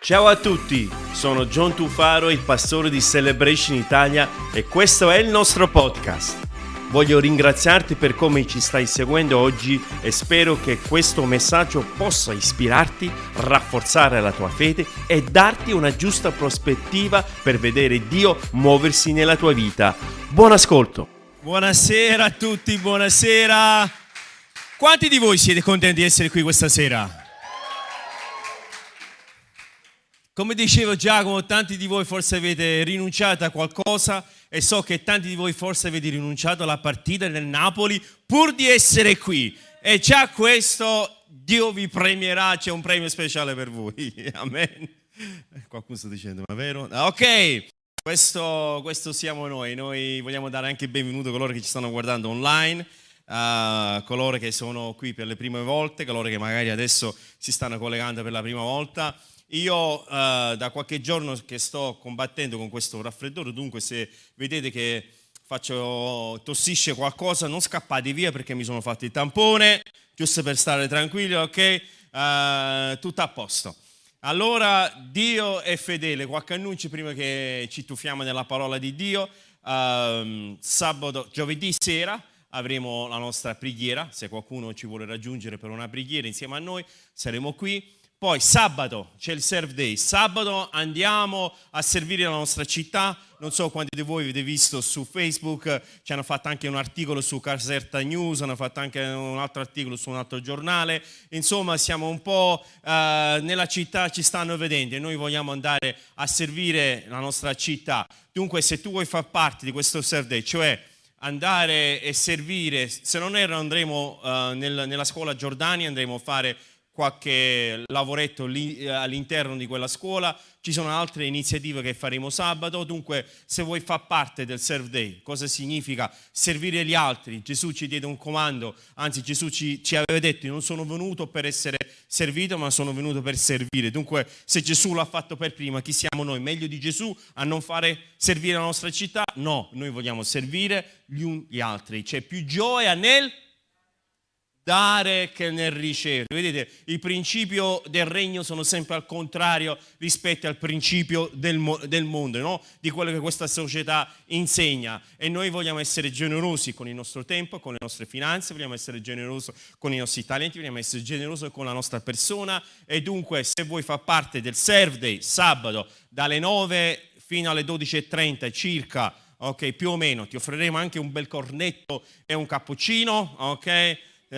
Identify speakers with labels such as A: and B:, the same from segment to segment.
A: Ciao a tutti, sono John Tufaro, il pastore di Celebration Italia e questo è il nostro podcast. Voglio ringraziarti per come ci stai seguendo oggi e spero che questo messaggio possa ispirarti, rafforzare la tua fede e darti una giusta prospettiva per vedere Dio muoversi nella tua vita. Buon ascolto!
B: Buonasera a tutti, buonasera. Quanti di voi siete contenti di essere qui questa sera? Come dicevo Giacomo, tanti di voi forse avete rinunciato a qualcosa e so che tanti di voi forse avete rinunciato alla partita del Napoli pur di essere qui. E già questo Dio vi premierà, c'è un premio speciale per voi. Amen. Qualcuno sta dicendo, ma è vero? Ok, questo, questo siamo noi. Noi vogliamo dare anche il benvenuto a coloro che ci stanno guardando online. Uh, coloro che sono qui per le prime volte, coloro che magari adesso si stanno collegando per la prima volta. Io uh, da qualche giorno che sto combattendo con questo raffreddore, dunque se vedete che faccio, tossisce qualcosa, non scappate via perché mi sono fatto il tampone, giusto per stare tranquilli, ok? Uh, tutto a posto. Allora, Dio è fedele. Qualche annuncio prima che ci tuffiamo nella parola di Dio. Uh, sabato, giovedì sera avremo la nostra preghiera. Se qualcuno ci vuole raggiungere per una preghiera insieme a noi, saremo qui. Poi sabato c'è il serve day, sabato andiamo a servire la nostra città, non so quanti di voi avete visto su Facebook, ci hanno fatto anche un articolo su Caserta News, hanno fatto anche un altro articolo su un altro giornale, insomma siamo un po' uh, nella città, ci stanno vedendo e noi vogliamo andare a servire la nostra città. Dunque se tu vuoi far parte di questo serve day, cioè andare e servire, se non erro andremo uh, nel, nella scuola Giordani, andremo a fare qualche lavoretto eh, all'interno di quella scuola, ci sono altre iniziative che faremo sabato, dunque se vuoi far parte del Serve Day, cosa significa servire gli altri? Gesù ci diede un comando, anzi Gesù ci, ci aveva detto non sono venuto per essere servito ma sono venuto per servire, dunque se Gesù l'ha fatto per prima, chi siamo noi? Meglio di Gesù a non fare servire la nostra città? No, noi vogliamo servire gli uni gli altri, c'è più gioia nel dare che nel ricevere. Vedete, il principio del regno sono sempre al contrario rispetto al principio del, del mondo, no? di quello che questa società insegna. E noi vogliamo essere generosi con il nostro tempo, con le nostre finanze, vogliamo essere generosi con i nostri talenti, vogliamo essere generosi con la nostra persona. E dunque, se vuoi far parte del Serve Day, sabato, dalle 9 fino alle 12.30 circa, ok, più o meno, ti offriremo anche un bel cornetto e un cappuccino, ok? Uh,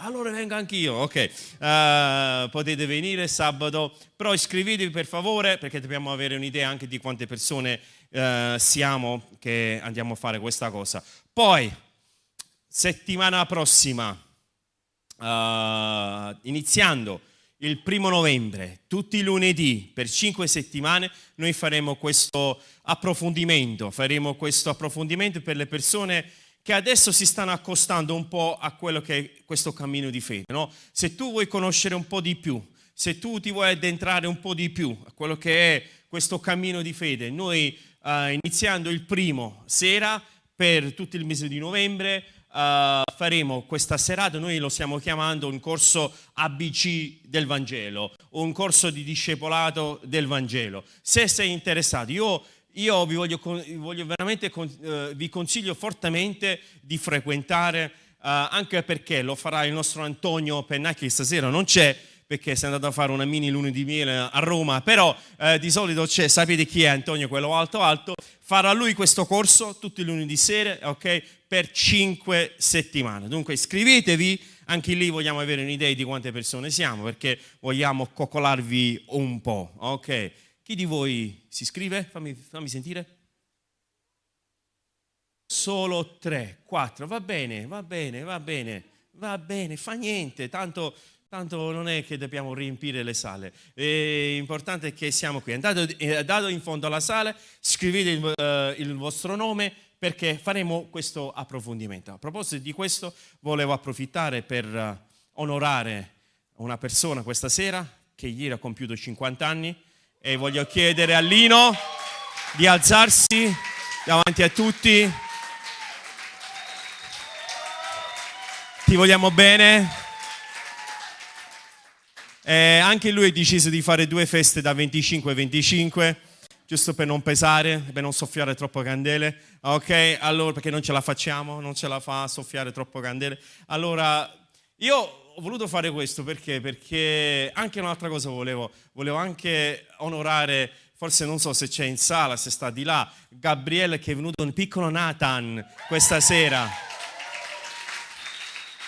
B: allora vengo anch'io, ok. Uh, potete venire sabato, però iscrivetevi per favore perché dobbiamo avere un'idea anche di quante persone uh, siamo che andiamo a fare questa cosa. Poi, settimana prossima, iniziando il primo novembre, tutti i lunedì, per cinque settimane, noi faremo questo approfondimento, faremo questo approfondimento per le persone che adesso si stanno accostando un po' a quello che è questo cammino di fede. No? Se tu vuoi conoscere un po' di più, se tu ti vuoi addentrare un po' di più a quello che è questo cammino di fede, noi uh, iniziando il primo sera per tutto il mese di novembre uh, faremo questa serata, noi lo stiamo chiamando un corso ABC del Vangelo, un corso di discepolato del Vangelo. Se sei interessato, io io vi voglio, voglio veramente, uh, vi consiglio fortemente di frequentare, uh, anche perché lo farà il nostro Antonio Pennacchi, stasera non c'è, perché si è andato a fare una mini luna di miele a Roma, però eh, di solito c'è, sapete chi è Antonio, quello alto alto, farà lui questo corso tutti i lunedì sera, ok, per cinque settimane. Dunque iscrivetevi, anche lì vogliamo avere un'idea di quante persone siamo, perché vogliamo coccolarvi un po', ok? Chi di voi si iscrive? Fammi, fammi sentire. Solo tre, quattro, va bene, va bene, va bene, va bene, fa niente, tanto, tanto non è che dobbiamo riempire le sale. È che siamo qui. Andate, andate in fondo alla sala, scrivete il, uh, il vostro nome perché faremo questo approfondimento. A proposito di questo, volevo approfittare per uh, onorare una persona questa sera che ieri ha compiuto 50 anni e voglio chiedere a Lino di alzarsi davanti a tutti. Ti vogliamo bene. Eh, anche lui ha deciso di fare due feste da 25 e 25 giusto per non pesare, per non soffiare troppo candele, ok? Allora, perché non ce la facciamo, non ce la fa soffiare troppo candele. Allora, io ho voluto fare questo perché? Perché anche un'altra cosa volevo, volevo anche onorare, forse non so se c'è in sala, se sta di là, Gabriele che è venuto un piccolo Nathan questa sera.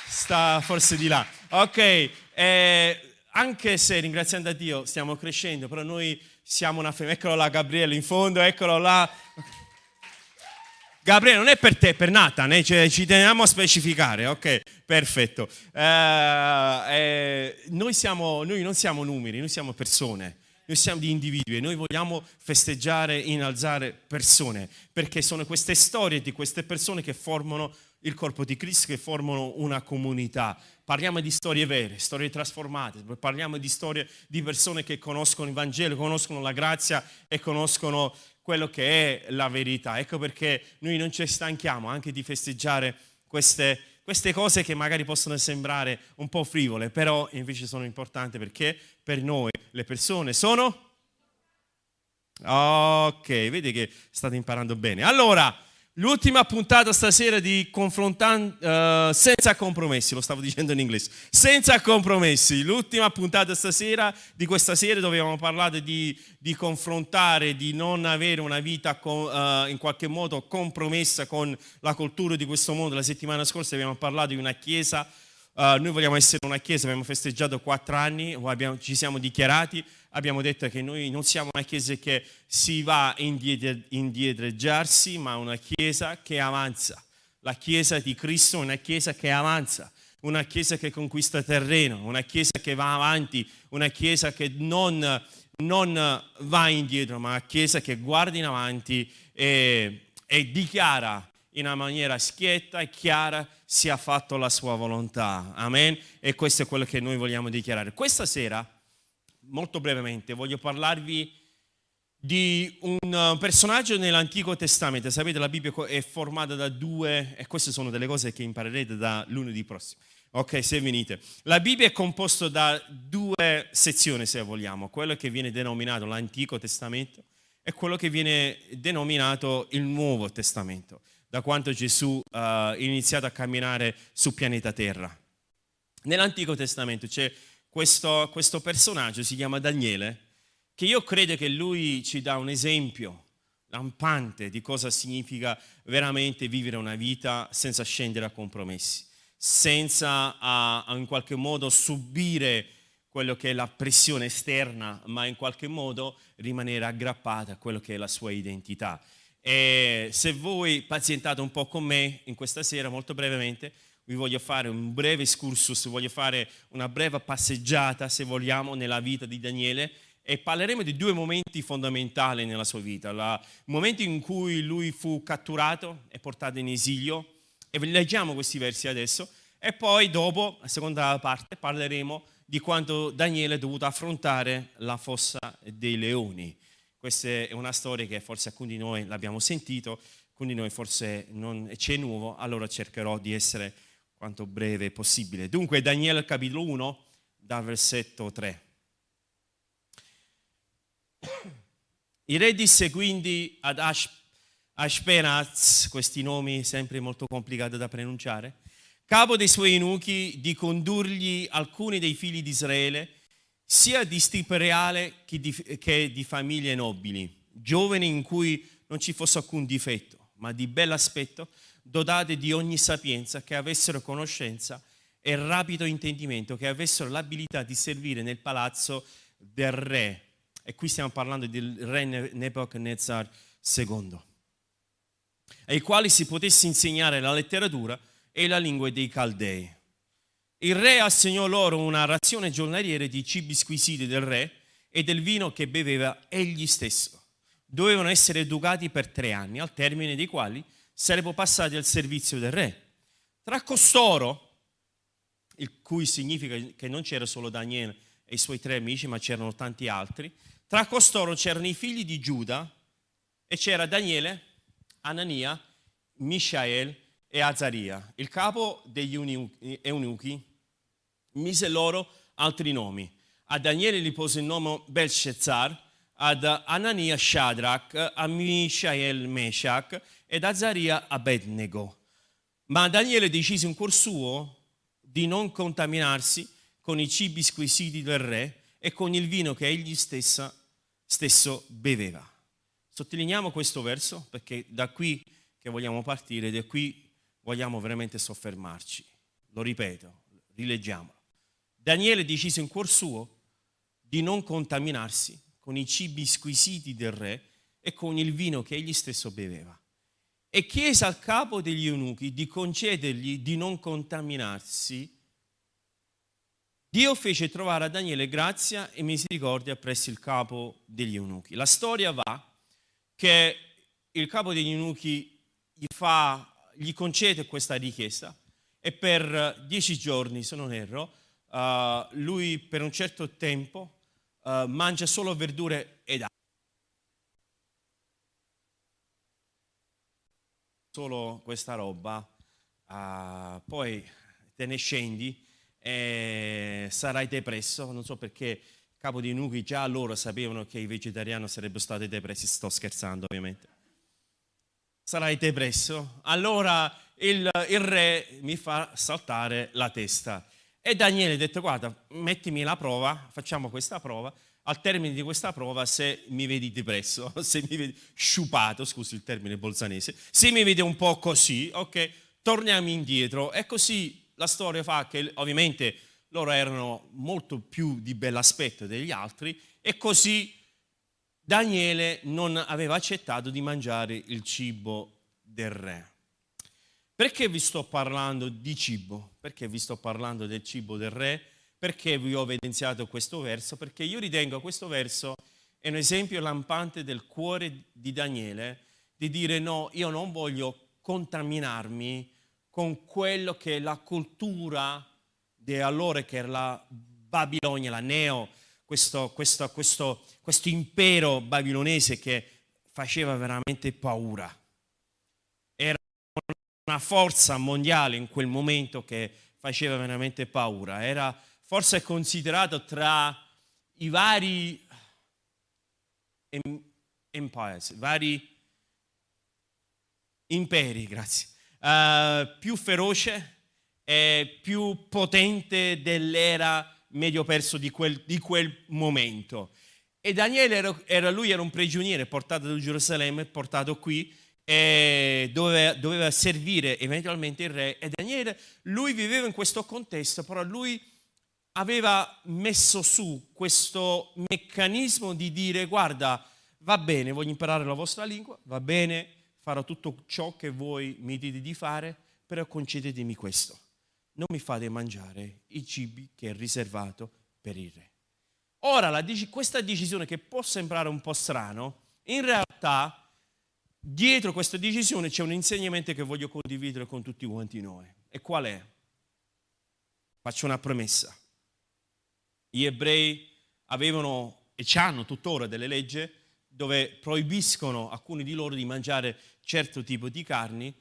B: Sta forse di là. Ok, eh, anche se ringraziando a Dio stiamo crescendo, però noi siamo una famiglia. Eccolo là, Gabriele in fondo, eccolo là. Gabriele, non è per te, è per Nathan, eh? cioè, ci teniamo a specificare, ok? Perfetto. Eh, eh, noi, siamo, noi non siamo numeri, noi siamo persone noi siamo di individui e noi vogliamo festeggiare, innalzare persone, perché sono queste storie di queste persone che formano il corpo di Cristo, che formano una comunità. Parliamo di storie vere, storie trasformate, parliamo di storie di persone che conoscono il Vangelo, conoscono la grazia e conoscono quello che è la verità. Ecco perché noi non ci stanchiamo anche di festeggiare queste, queste cose che magari possono sembrare un po' frivole, però invece sono importanti perché per noi le persone sono... Ok, vedi che state imparando bene. Allora, L'ultima puntata stasera di Confrontando uh, senza compromessi, lo stavo dicendo in inglese, senza compromessi. L'ultima puntata stasera di questa sera dove abbiamo parlato di, di confrontare, di non avere una vita con, uh, in qualche modo compromessa con la cultura di questo mondo. La settimana scorsa abbiamo parlato di una chiesa Uh, noi vogliamo essere una chiesa, abbiamo festeggiato quattro anni, abbiamo, ci siamo dichiarati, abbiamo detto che noi non siamo una chiesa che si va a indietreggiarsi, ma una chiesa che avanza. La chiesa di Cristo è una chiesa che avanza, una chiesa che conquista terreno, una chiesa che va avanti, una chiesa che non, non va indietro, ma una chiesa che guarda in avanti e, e dichiara in una maniera schietta e chiara sia fatto la sua volontà. Amen. E questo è quello che noi vogliamo dichiarare. Questa sera, molto brevemente, voglio parlarvi di un uh, personaggio nell'Antico Testamento. Sapete, la Bibbia è formata da due, e queste sono delle cose che imparerete da lunedì prossimo. Ok, se venite. La Bibbia è composta da due sezioni, se vogliamo, quello che viene denominato l'Antico Testamento e quello che viene denominato il Nuovo Testamento da quando Gesù uh, ha iniziato a camminare sul pianeta Terra. Nell'Antico Testamento c'è questo, questo personaggio, si chiama Daniele, che io credo che lui ci dà un esempio lampante di cosa significa veramente vivere una vita senza scendere a compromessi, senza a, a in qualche modo subire quello che è la pressione esterna, ma in qualche modo rimanere aggrappata a quello che è la sua identità. E se voi pazientate un po' con me in questa sera, molto brevemente, vi voglio fare un breve excursus, voglio fare una breve passeggiata, se vogliamo, nella vita di Daniele e parleremo di due momenti fondamentali nella sua vita. il momento in cui lui fu catturato e portato in esilio, e leggiamo questi versi adesso, e poi dopo, la seconda parte, parleremo di quanto Daniele è dovuto affrontare la fossa dei leoni. Questa è una storia che forse alcuni di noi l'abbiamo sentito, alcuni di noi forse non c'è nuovo, allora cercherò di essere quanto breve possibile. Dunque Daniele capitolo 1, dal versetto 3. Il re disse quindi ad Ashpenaz, questi nomi sempre molto complicati da pronunciare, capo dei suoi eunuchi, di condurgli alcuni dei figli di Israele sia di stipe reale che di, che di famiglie nobili, giovani in cui non ci fosse alcun difetto, ma di bell'aspetto, dotate di ogni sapienza, che avessero conoscenza e rapido intendimento, che avessero l'abilità di servire nel palazzo del re. E qui stiamo parlando del re Nebuchadnezzar II, ai quali si potesse insegnare la letteratura e la lingua dei Caldei il re assegnò loro una razione giornaliera di cibi squisiti del re e del vino che beveva egli stesso. Dovevano essere educati per tre anni, al termine dei quali sarebbero passati al servizio del re. Tra costoro, il cui significa che non c'era solo Daniele e i suoi tre amici, ma c'erano tanti altri, tra costoro c'erano i figli di Giuda e c'era Daniele, Anania, Mishael e Azaria, il capo degli eunuchi mise loro altri nomi. a Daniele gli pose il nome Belshazzar, ad Anania Shadrach, a Mishael Meshach ed a Zaria Abednego. Ma Daniele decise in cuor suo di non contaminarsi con i cibi squisiti del re e con il vino che egli stessa, stesso beveva. Sottolineiamo questo verso perché da qui che vogliamo partire, da qui vogliamo veramente soffermarci. Lo ripeto, rileggiamolo. Daniele decise in cuor suo di non contaminarsi con i cibi squisiti del re e con il vino che egli stesso beveva e chiese al capo degli eunuchi di concedergli di non contaminarsi, Dio fece trovare a Daniele grazia e misericordia presso il capo degli eunuchi. La storia va che il capo degli eunuchi gli, fa, gli concede questa richiesta e per dieci giorni, se non erro, uh, lui per un certo tempo uh, mangia solo verdure ed acqua. solo questa roba, uh, poi te ne scendi e sarai depresso. Non so perché capo di Nuki già loro sapevano che i vegetariani sarebbero stati depressi, sto scherzando ovviamente. Sarai depresso. Allora il, il re mi fa saltare la testa. E Daniele ha detto, guarda, mettimi la prova, facciamo questa prova al termine di questa prova, se mi vedi depresso, se mi vedi sciupato, scusi il termine bolzanese, se mi vedi un po' così, ok, torniamo indietro. E così la storia fa che ovviamente loro erano molto più di bell'aspetto degli altri e così Daniele non aveva accettato di mangiare il cibo del re. Perché vi sto parlando di cibo? Perché vi sto parlando del cibo del re? Perché vi ho evidenziato questo verso? Perché io ritengo questo verso è un esempio lampante del cuore di Daniele di dire no, io non voglio contaminarmi con quello che è la cultura di allora, che era la Babilonia, la Neo, questo, questo, questo, questo impero babilonese che faceva veramente paura. Una forza mondiale in quel momento che faceva veramente paura. Era forse considerato tra i vari empires, vari imperi, grazie, uh, più feroce e più potente dell'era medio perso di quel, di quel momento. E Daniele era, era, lui era un prigioniero portato da Gerusalemme, portato qui, e doveva, doveva servire eventualmente il re. E Daniele, lui viveva in questo contesto, però lui aveva messo su questo meccanismo di dire guarda, va bene, voglio imparare la vostra lingua, va bene, farò tutto ciò che voi mi dite di fare, però concedetemi questo. Non mi fate mangiare i cibi che è riservato per il re. Ora, la, questa decisione che può sembrare un po' strano, in realtà dietro questa decisione c'è un insegnamento che voglio condividere con tutti quanti noi. E qual è? Faccio una promessa gli ebrei avevano e hanno tuttora delle leggi dove proibiscono alcuni di loro di mangiare certo tipo di carni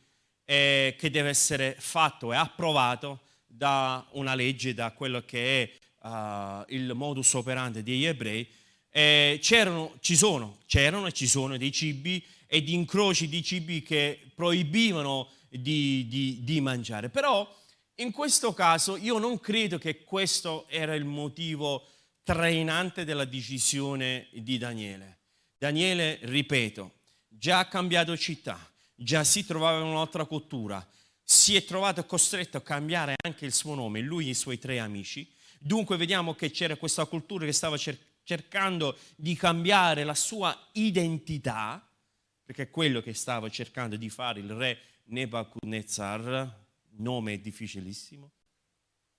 B: eh, che deve essere fatto e approvato da una legge, da quello che è uh, il modus operandi degli ebrei. Eh, c'erano, ci sono, c'erano e ci sono dei cibi e di incroci di cibi che proibivano di, di, di mangiare. Però in questo caso io non credo che questo era il motivo trainante della decisione di Daniele. Daniele, ripeto, già ha cambiato città, già si trovava in un'altra cultura, si è trovato costretto a cambiare anche il suo nome, lui e i suoi tre amici. Dunque vediamo che c'era questa cultura che stava cercando di cambiare la sua identità, perché è quello che stava cercando di fare il re Nebuchadnezzar, nome difficilissimo,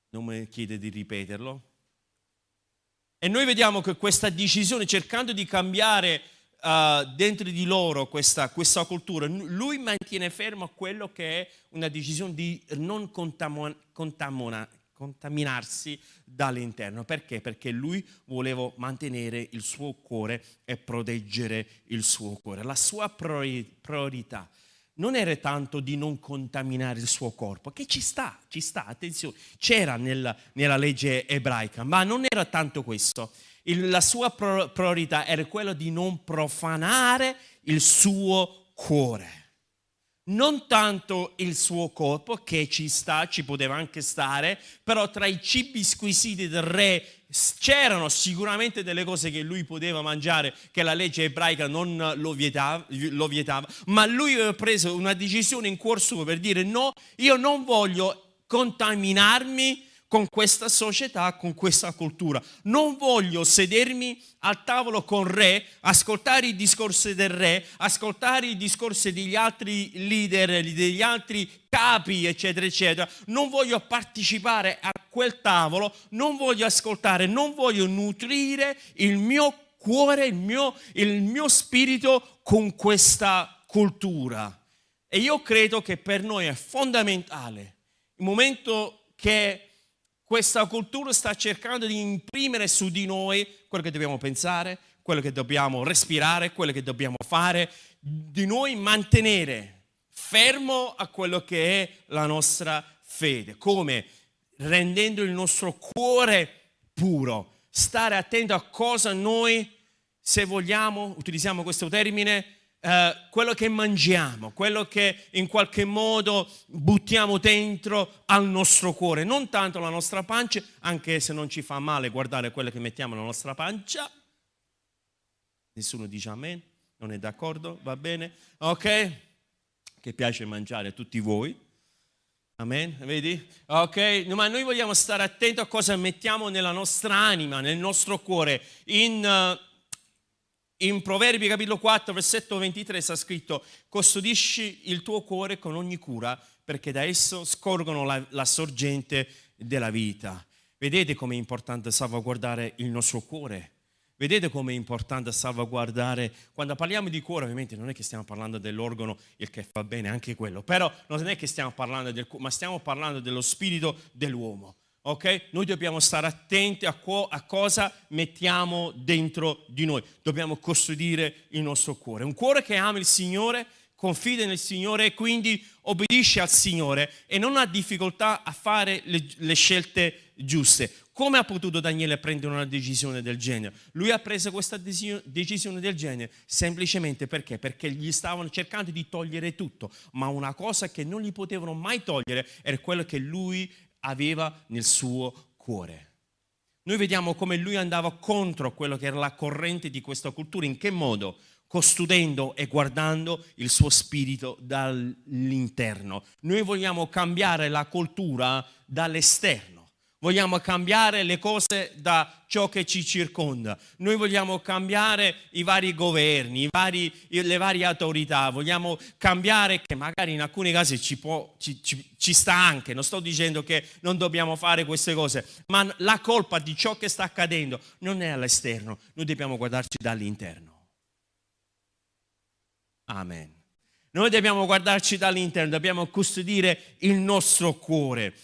B: non mi chiede di ripeterlo. E noi vediamo che questa decisione, cercando di cambiare uh, dentro di loro questa, questa, cultura, lui mantiene fermo quello che è una decisione di non contamona, contamona, contaminarsi dall'interno. Perché? Perché lui voleva mantenere il suo cuore e proteggere il suo cuore. La sua priorità
A: non era tanto di non contaminare il suo corpo, che ci sta, ci sta, attenzione, c'era nella, nella legge ebraica, ma non era tanto questo. Il, la sua priorità era quella di non profanare il suo cuore non tanto il suo corpo, che ci sta, ci poteva anche stare, però tra i cibi squisiti del re c'erano sicuramente delle cose che lui poteva mangiare, che la legge ebraica non lo vietava, lo vietava ma lui aveva preso una decisione in cuor suo per dire no, io non voglio contaminarmi con questa società, con questa cultura. Non voglio sedermi al tavolo con re, ascoltare i discorsi del re, ascoltare i discorsi degli altri leader, degli altri capi, eccetera, eccetera. Non voglio partecipare a quel tavolo, non voglio ascoltare, non voglio nutrire il mio cuore, il mio, il mio spirito con questa cultura. E io credo che per noi è fondamentale il momento che questa cultura sta cercando di imprimere su di noi quello che dobbiamo pensare, quello che dobbiamo respirare, quello che dobbiamo fare, di noi mantenere fermo a quello che è la nostra fede, come? Rendendo il nostro cuore puro, stare attento a cosa noi, se vogliamo, utilizziamo questo termine, eh, quello che mangiamo, quello che in qualche modo buttiamo dentro al nostro cuore, non tanto la nostra pancia, anche se non ci fa male guardare quello che mettiamo nella nostra pancia. Nessuno dice amen, non è d'accordo, va bene? Ok? Che piace mangiare a tutti voi. Amen, vedi? Ok, ma noi vogliamo stare attenti a cosa mettiamo nella nostra anima, nel nostro cuore. In uh, in Proverbi capitolo 4, versetto 23 sta scritto, custodisci il tuo cuore con ogni cura perché da esso scorgono la, la sorgente della vita. Vedete com'è importante salvaguardare il nostro cuore? Vedete com'è importante salvaguardare, quando parliamo di cuore ovviamente non è che stiamo parlando dell'organo, il che fa bene anche quello, però non è che stiamo parlando del cuore, ma stiamo parlando dello spirito dell'uomo. Ok? Noi dobbiamo stare attenti a, co- a, cosa mettiamo dentro di noi. Dobbiamo custodire il nostro cuore. Un cuore che ama il Signore, confida nel Signore e quindi obbedisce al Signore e non ha difficoltà a fare le, le scelte giuste. Come ha potuto Daniele prendere una decisione del genere? Lui ha preso questa decisione del genere semplicemente perché? Perché gli stavano cercando di togliere tutto, ma una cosa che non gli potevano mai togliere era quello che lui aveva nel suo cuore. Noi vediamo come lui andava contro quello che era la corrente di questa cultura, in che modo? Costudendo e guardando il suo spirito dall'interno. Noi vogliamo cambiare la cultura dall'esterno vogliamo cambiare le cose da ciò che ci circonda, noi vogliamo cambiare i vari governi, i vari, le varie autorità, vogliamo cambiare che magari in alcuni casi ci, può, ci, ci, ci sta anche, non sto dicendo che non dobbiamo fare queste cose, ma la colpa di ciò che sta accadendo non è all'esterno, noi dobbiamo guardarci dall'interno. Amen. Noi dobbiamo guardarci dall'interno, dobbiamo custodire il nostro cuore.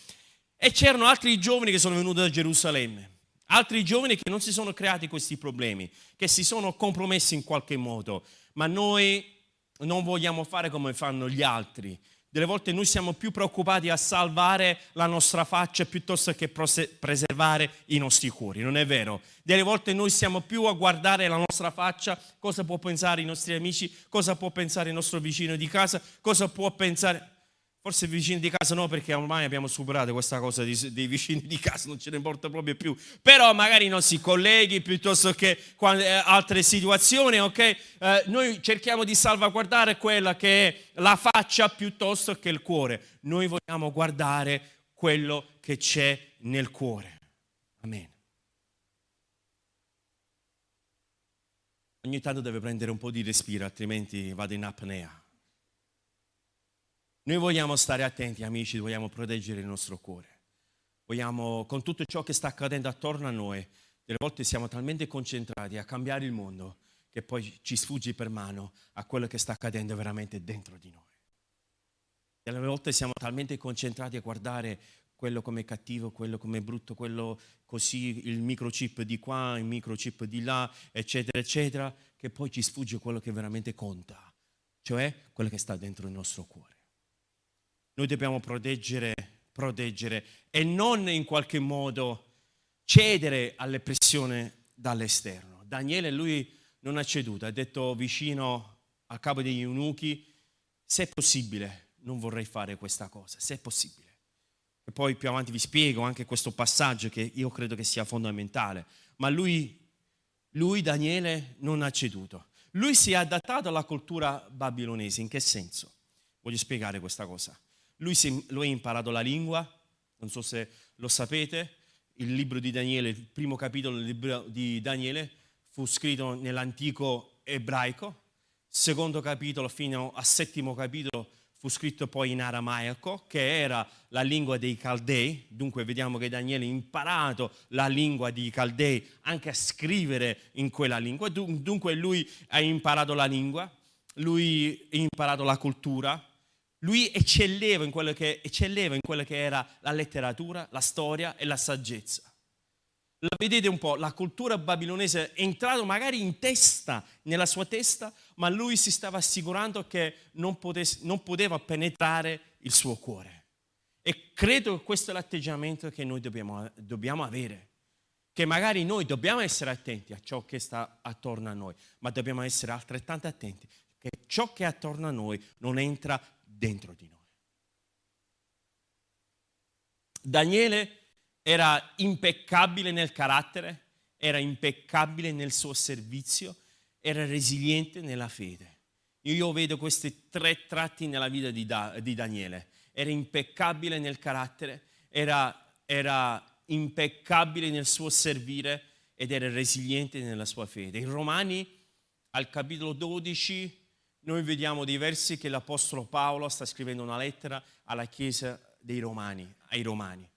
A: E c'erano altri giovani che sono venuti da Gerusalemme, altri giovani che non si sono creati questi problemi, che si sono compromessi in qualche modo, ma noi non vogliamo fare come fanno gli altri. Delle volte noi siamo più preoccupati a salvare la nostra faccia piuttosto che preservare i nostri cuori, non è vero? Delle volte noi siamo più a guardare la nostra faccia, cosa può pensare i nostri amici, cosa può pensare il nostro vicino di casa, cosa può pensare... Forse i vicini di casa no, perché ormai abbiamo superato questa cosa di, dei vicini di casa, non ce ne importa proprio più. Però magari i nostri colleghi piuttosto che eh, altre situazioni, ok? Eh, noi cerchiamo di salvaguardare quella che è la faccia piuttosto che il cuore. Noi vogliamo guardare quello che c'è nel cuore. Amen. Ogni tanto deve prendere un po' di respiro, altrimenti vado in apnea. Noi vogliamo stare attenti, amici, vogliamo proteggere il nostro cuore. Vogliamo, con tutto ciò che sta accadendo attorno a noi, delle volte siamo talmente concentrati a cambiare il mondo che poi ci sfugge per mano a quello che sta accadendo veramente dentro di noi. Delle volte siamo talmente concentrati a guardare quello come cattivo, quello come brutto, quello così, il microchip di qua, il microchip di là, eccetera, eccetera, che poi ci sfugge quello che veramente conta cioè quello che sta dentro il nostro cuore. Noi dobbiamo proteggere, proteggere e non in qualche modo cedere alle pressioni dall'esterno. Daniele, lui non ha ceduto, ha detto vicino al capo degli eunuchi, se è possibile, non vorrei fare questa cosa, se è possibile. E poi più avanti vi spiego anche questo passaggio che io credo che sia fondamentale. Ma lui, lui Daniele, non ha ceduto. Lui si è adattato alla cultura babilonese. In che senso? Voglio spiegare questa cosa. Lui, lui ha imparato la lingua, non so se lo sapete, il libro di Daniele, il primo capitolo del libro di Daniele fu scritto nell'antico ebraico, secondo capitolo fino al settimo capitolo fu scritto poi in aramaico, che era la lingua dei Caldei, dunque vediamo che Daniele ha imparato la lingua dei Caldei anche a scrivere in quella lingua, dunque lui ha imparato la lingua, lui ha imparato la cultura, lui eccelleva in, quello che, eccelleva in quello che era la letteratura, la storia e la saggezza. La vedete un po', la cultura babilonese è entrata magari in testa, nella sua testa, ma lui si stava assicurando che non, potesse, non poteva penetrare il suo cuore. E credo che questo è l'atteggiamento che noi dobbiamo, dobbiamo avere. Che magari noi dobbiamo essere attenti a ciò che sta attorno a noi, ma dobbiamo essere altrettanto attenti che ciò che è attorno a noi non entra dentro di noi. Daniele era impeccabile nel carattere, era impeccabile nel suo servizio, era resiliente nella fede. Io vedo questi tre tratti nella vita di, da, di Daniele. Era impeccabile nel carattere, era, era impeccabile nel suo servire ed era resiliente nella sua fede. In Romani, al capitolo 12, noi vediamo dei versi che l'Apostolo Paolo sta scrivendo una lettera alla Chiesa dei Romani, ai Romani.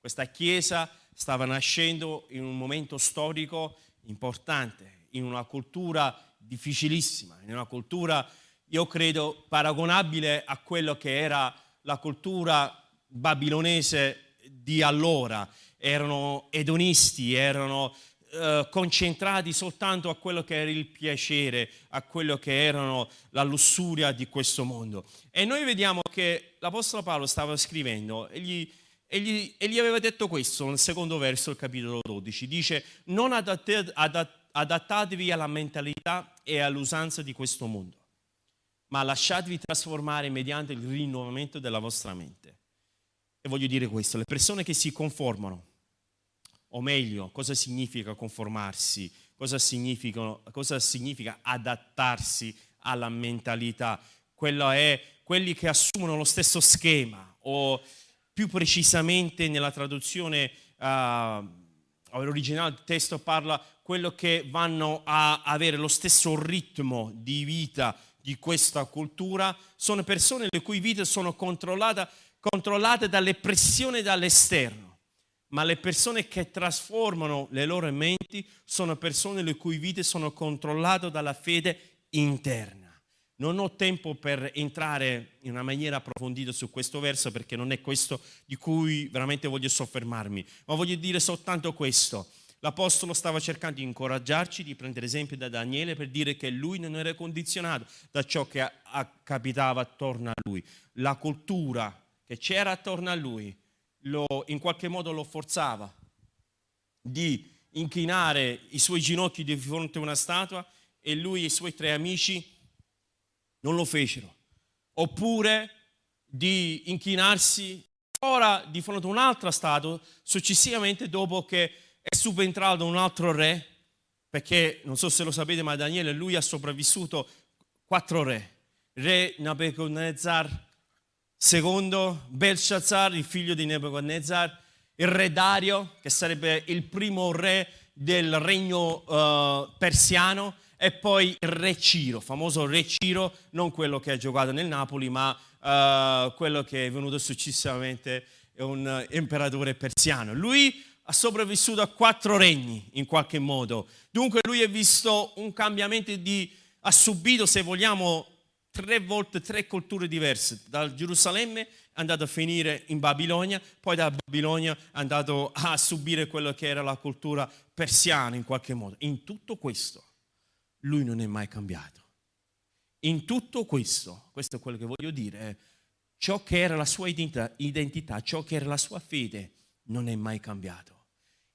A: Questa Chiesa stava nascendo in un momento storico importante, in una cultura difficilissima, in una cultura, io credo, paragonabile a quello che era la cultura babilonese di allora. Erano edonisti, erano eh, concentrati soltanto a quello che era il piacere, a quello che erano la lussuria di questo mondo. E noi vediamo che l'Apostolo Paolo stava scrivendo e gli, e gli, e gli aveva detto questo nel secondo verso del capitolo 12. Dice, non adattate, adattatevi alla mentalità e all'usanza di questo mondo, ma lasciatevi trasformare mediante il rinnovamento della vostra mente. E voglio dire questo, le persone che si conformano o meglio, cosa significa conformarsi? Cosa significa, cosa significa adattarsi alla mentalità? Quello è quelli che assumono lo stesso schema o più precisamente nella traduzione uh, originale testo parla quello che vanno a avere lo stesso ritmo di vita di questa cultura, sono persone le cui vite sono controllate, controllate dalle pressioni dall'esterno ma le persone che trasformano le loro menti sono persone le cui vite sono controllate dalla fede interna. Non ho tempo per entrare in una maniera approfondita su questo verso perché non è questo di cui veramente voglio soffermarmi, ma voglio dire soltanto questo. L'Apostolo stava cercando di incoraggiarci, di prendere esempio da Daniele per dire che lui non era condizionato da ciò che capitava attorno a lui. La cultura che c'era attorno a lui lo, in qualche modo lo forzava di inchinare i suoi ginocchi di fronte a una statua e lui e i suoi tre amici non lo fecero. Oppure di inchinarsi ora di fronte a un'altra statua, successivamente dopo che è subentrato un altro re, perché non so se lo sapete, ma Daniele lui ha sopravvissuto quattro re. Re Nabucodonosor, Secondo, Belshazzar, il figlio di Nebuchadnezzar, il re Dario, che sarebbe il primo re del regno uh, persiano, e poi il re Ciro, famoso re Ciro, non quello che ha giocato nel Napoli, ma uh, quello che è venuto successivamente, un imperatore persiano. Lui ha sopravvissuto a quattro regni in qualche modo, dunque lui ha visto un cambiamento di, ha subito, se vogliamo, tre volte tre culture diverse. Da Gerusalemme è andato a finire in Babilonia, poi da Babilonia è andato a subire quello che era la cultura persiana in qualche modo. In tutto questo lui non è mai cambiato.
B: in tutto questo, questo è quello che voglio dire, ciò che era la sua identità, identità, ciò che era la sua fede, non è mai cambiato.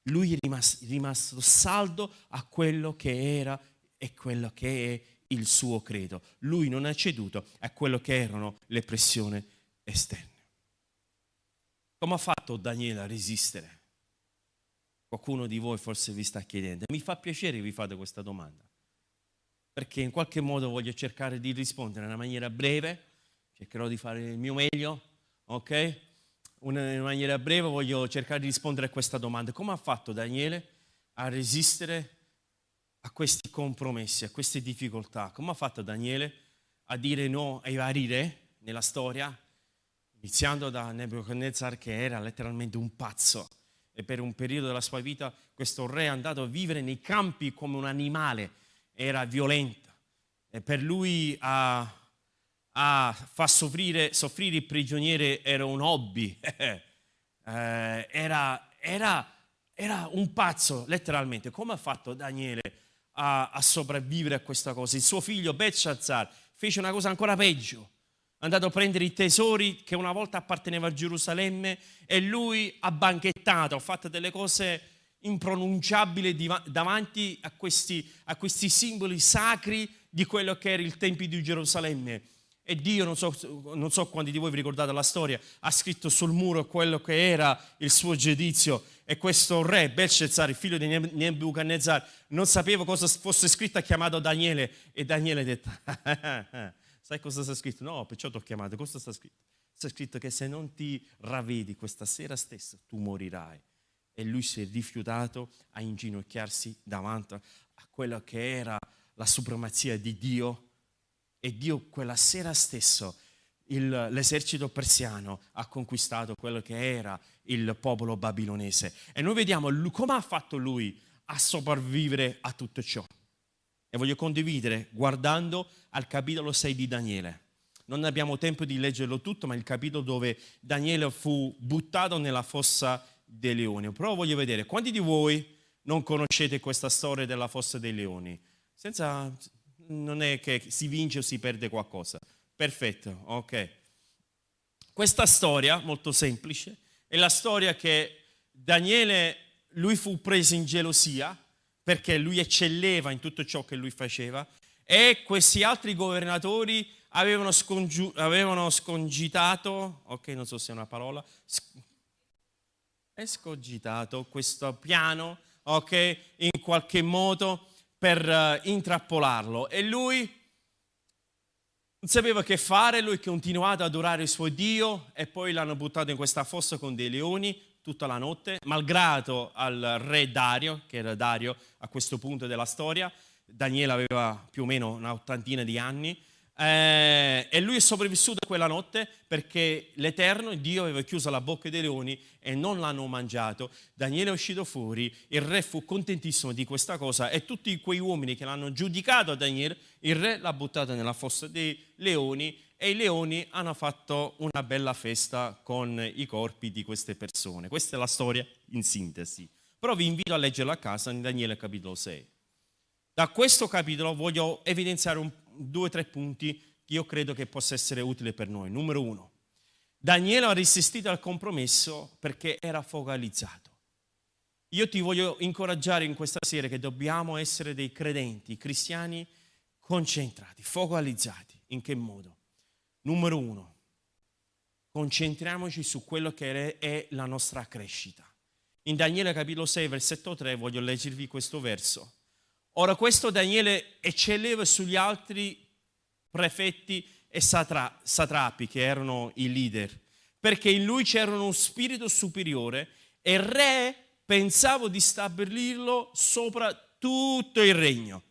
B: Lui è rimasto, rimasto saldo a quello che era e quello che è il suo credo. Lui non ha ceduto a quello che erano le pressioni esterne. Come ha fatto Daniele a resistere? Qualcuno di voi forse vi sta chiedendo. Mi fa piacere che vi fate questa domanda, perché in qualche modo voglio cercare di rispondere in una maniera breve, cercherò di fare il mio meglio, ok? in maniera breve voglio cercare di rispondere a questa domanda. Come ha fatto Daniele a resistere a questi compromessi, a queste difficoltà? Come ha fatto Daniele a dire no ai vari re nella storia, iniziando da Nebuchadnezzar che era letteralmente un pazzo. E per un periodo della sua vita questo re è andato a vivere nei campi come un animale, era violento. E per lui a a far soffrire, soffrire il prigioniere era un hobby, eh, era, era, era, un pazzo letteralmente. Come ha fatto Daniele a, a sopravvivere a questa cosa? Il suo figlio Belshazzar fece una cosa ancora peggio. È andato a prendere i tesori che una volta apparteneva a Gerusalemme e lui ha banchettato, ha fatto delle cose impronunciabili davanti a questi, a questi simboli sacri di quello che era il Tempio di Gerusalemme e Dio, non so, non so quanti di voi vi ricordate la storia, ha scritto sul muro quello che era il suo giudizio e questo re, Belshazzar, il figlio di Nebuchadnezzar, non sapeva cosa fosse scritto, ha chiamato Daniele e Daniele ha detto, sai cosa sta scritto? No, perciò ti ho chiamato, cosa sta scritto? Sta scritto che se non ti ravvedi questa sera stessa, tu morirai. E lui si è rifiutato a inginocchiarsi davanti a quella che era la supremazia di Dio e Dio quella sera stesso, il, l'esercito persiano ha conquistato quello che era il popolo babilonese. E noi vediamo come ha fatto lui a sopravvivere a tutto ciò. E voglio condividere guardando al capitolo 6 di Daniele. Non abbiamo tempo di leggerlo tutto, ma il capitolo dove Daniele fu buttato nella fossa dei leoni. Però voglio vedere quanti di voi non conoscete questa storia della fossa dei leoni. Senza non è che si vince o si perde qualcosa. Perfetto, ok. Questa storia, molto semplice, è la storia che Daniele, lui fu preso in gelosia perché lui eccelleva in tutto ciò che lui faceva e questi altri governatori avevano, scongiu- avevano scongitato, ok, non so se è una parola, escogitato questo piano, ok, in qualche modo per uh, intrappolarlo e lui non sapeva che fare, lui continuava ad adorare il suo Dio e poi l'hanno buttato in questa fossa con dei leoni tutta la notte, malgrado al re Dario, che era Dario a questo punto della storia, Daniele aveva più o meno una ottantina di anni, eh, e lui è sopravvissuto quella notte perché l'Eterno, Dio, aveva chiuso la bocca dei leoni e non l'hanno mangiato. Daniele è uscito fuori, il re fu contentissimo di questa cosa e tutti quei uomini che l'hanno giudicato a Daniele, il re l'ha buttato nella fossa dei leoni e i leoni hanno fatto una bella festa con i corpi di queste persone. Questa è la storia in sintesi. Però vi invito a leggerla a casa in Daniele capitolo 6. Da questo capitolo voglio evidenziare un due o tre punti che io credo che possa essere utile per noi. Numero uno, Daniele ha resistito al compromesso perché era focalizzato. Io ti voglio incoraggiare in questa sera che dobbiamo essere dei credenti, cristiani concentrati, focalizzati. In che modo? Numero uno, concentriamoci su quello che è la nostra crescita. In Daniele capitolo 6, versetto 3, voglio leggervi questo verso. Ora questo Daniele eccelleva sugli altri prefetti e satra, satrapi che erano i leader, perché in lui c'era uno spirito superiore e il re pensava di stabilirlo sopra tutto il regno.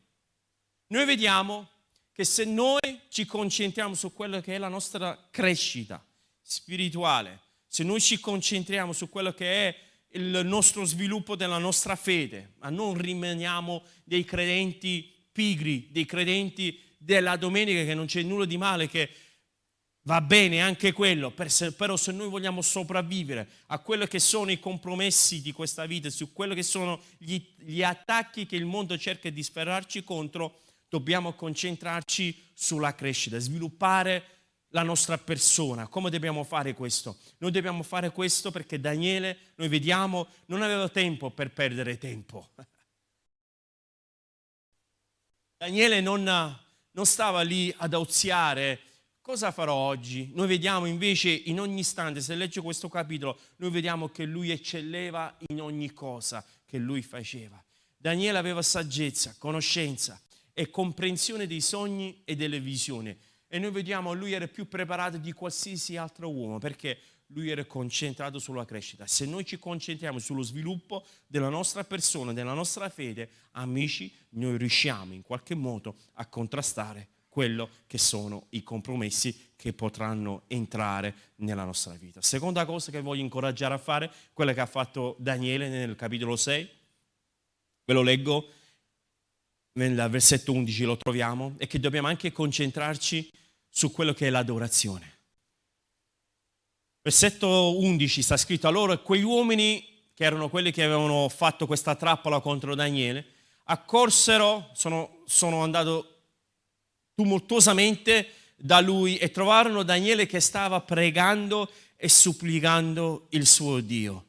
B: Noi vediamo che se noi ci concentriamo su quello che è la nostra crescita spirituale, se noi ci concentriamo su quello che è il nostro sviluppo della nostra fede, ma non rimaniamo dei credenti pigri, dei credenti della domenica che non c'è nulla di male, che va bene anche quello, però se noi vogliamo sopravvivere a quello che sono i compromessi di questa vita, su quello che sono gli, gli attacchi che il mondo cerca di sferrarci contro, dobbiamo concentrarci sulla crescita, sviluppare la nostra persona. Come dobbiamo fare questo? Noi dobbiamo fare questo perché Daniele, noi vediamo, non aveva tempo per perdere tempo. Daniele non, non stava lì ad oziare cosa farò oggi? Noi vediamo invece in ogni istante, se legge questo capitolo, noi vediamo che lui eccelleva in ogni cosa che lui faceva. Daniele aveva saggezza, conoscenza e comprensione dei sogni e delle visioni. E noi vediamo lui era più preparato di qualsiasi altro uomo perché lui era concentrato sulla crescita. Se noi ci concentriamo sullo sviluppo della nostra persona, della nostra fede, amici, noi riusciamo in qualche modo a contrastare quello che sono i compromessi che potranno entrare nella nostra vita. Seconda cosa che voglio incoraggiare a fare, quella che ha fatto Daniele nel capitolo 6, ve lo leggo, nel versetto 11 lo troviamo, è che dobbiamo anche concentrarci su quello che è l'adorazione. Versetto 11 sta scritto, allora quegli uomini, che erano quelli che avevano fatto questa trappola contro Daniele, accorsero, sono, sono andati tumultuosamente da lui e trovarono Daniele che stava pregando e supplicando il suo Dio.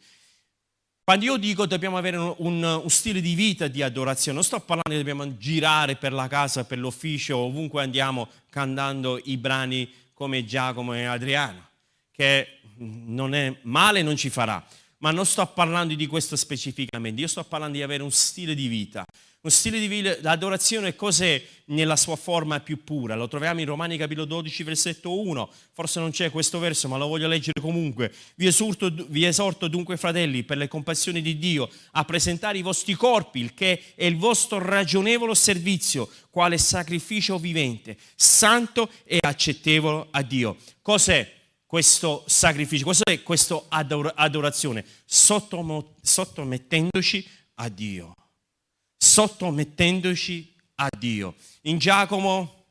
B: Quando io dico dobbiamo avere un, un, stile di vita di adorazione, non sto parlando che dobbiamo girare per la casa, per l'ufficio, ovunque andiamo cantando i brani come Giacomo e Adriano, che non è male, non ci farà, ma non sto parlando di questo specificamente, io sto parlando di avere un stile di vita, uno stile di vita, l'adorazione cos'è nella sua forma più pura? Lo troviamo in Romani capitolo 12 versetto 1, forse non c'è questo verso ma lo voglio leggere comunque. Vi esorto, vi esorto dunque fratelli per le compassioni di Dio a presentare i vostri corpi, il che è il vostro ragionevole servizio, quale sacrificio vivente, santo e accettevole a Dio. Cos'è? Questo sacrificio, cos'è questa adorazione? Sottomettendoci a Dio sottomettendoci a Dio. In Giacomo,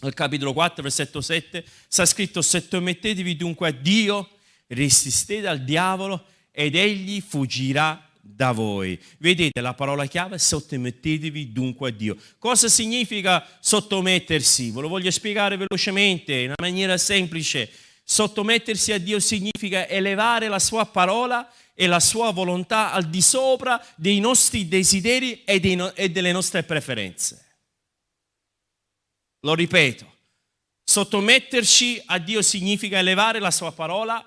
B: al capitolo 4, versetto 7, sta scritto sottomettetevi dunque a Dio, resistete al diavolo ed egli fuggirà da voi. Vedete la parola chiave? Sottomettetevi dunque a Dio. Cosa significa sottomettersi? Ve lo voglio spiegare velocemente, in una maniera semplice. Sottomettersi a Dio significa elevare la sua parola e la sua volontà al di sopra dei nostri desideri e, no- e delle nostre preferenze. Lo ripeto, sottometterci a Dio significa elevare la sua parola,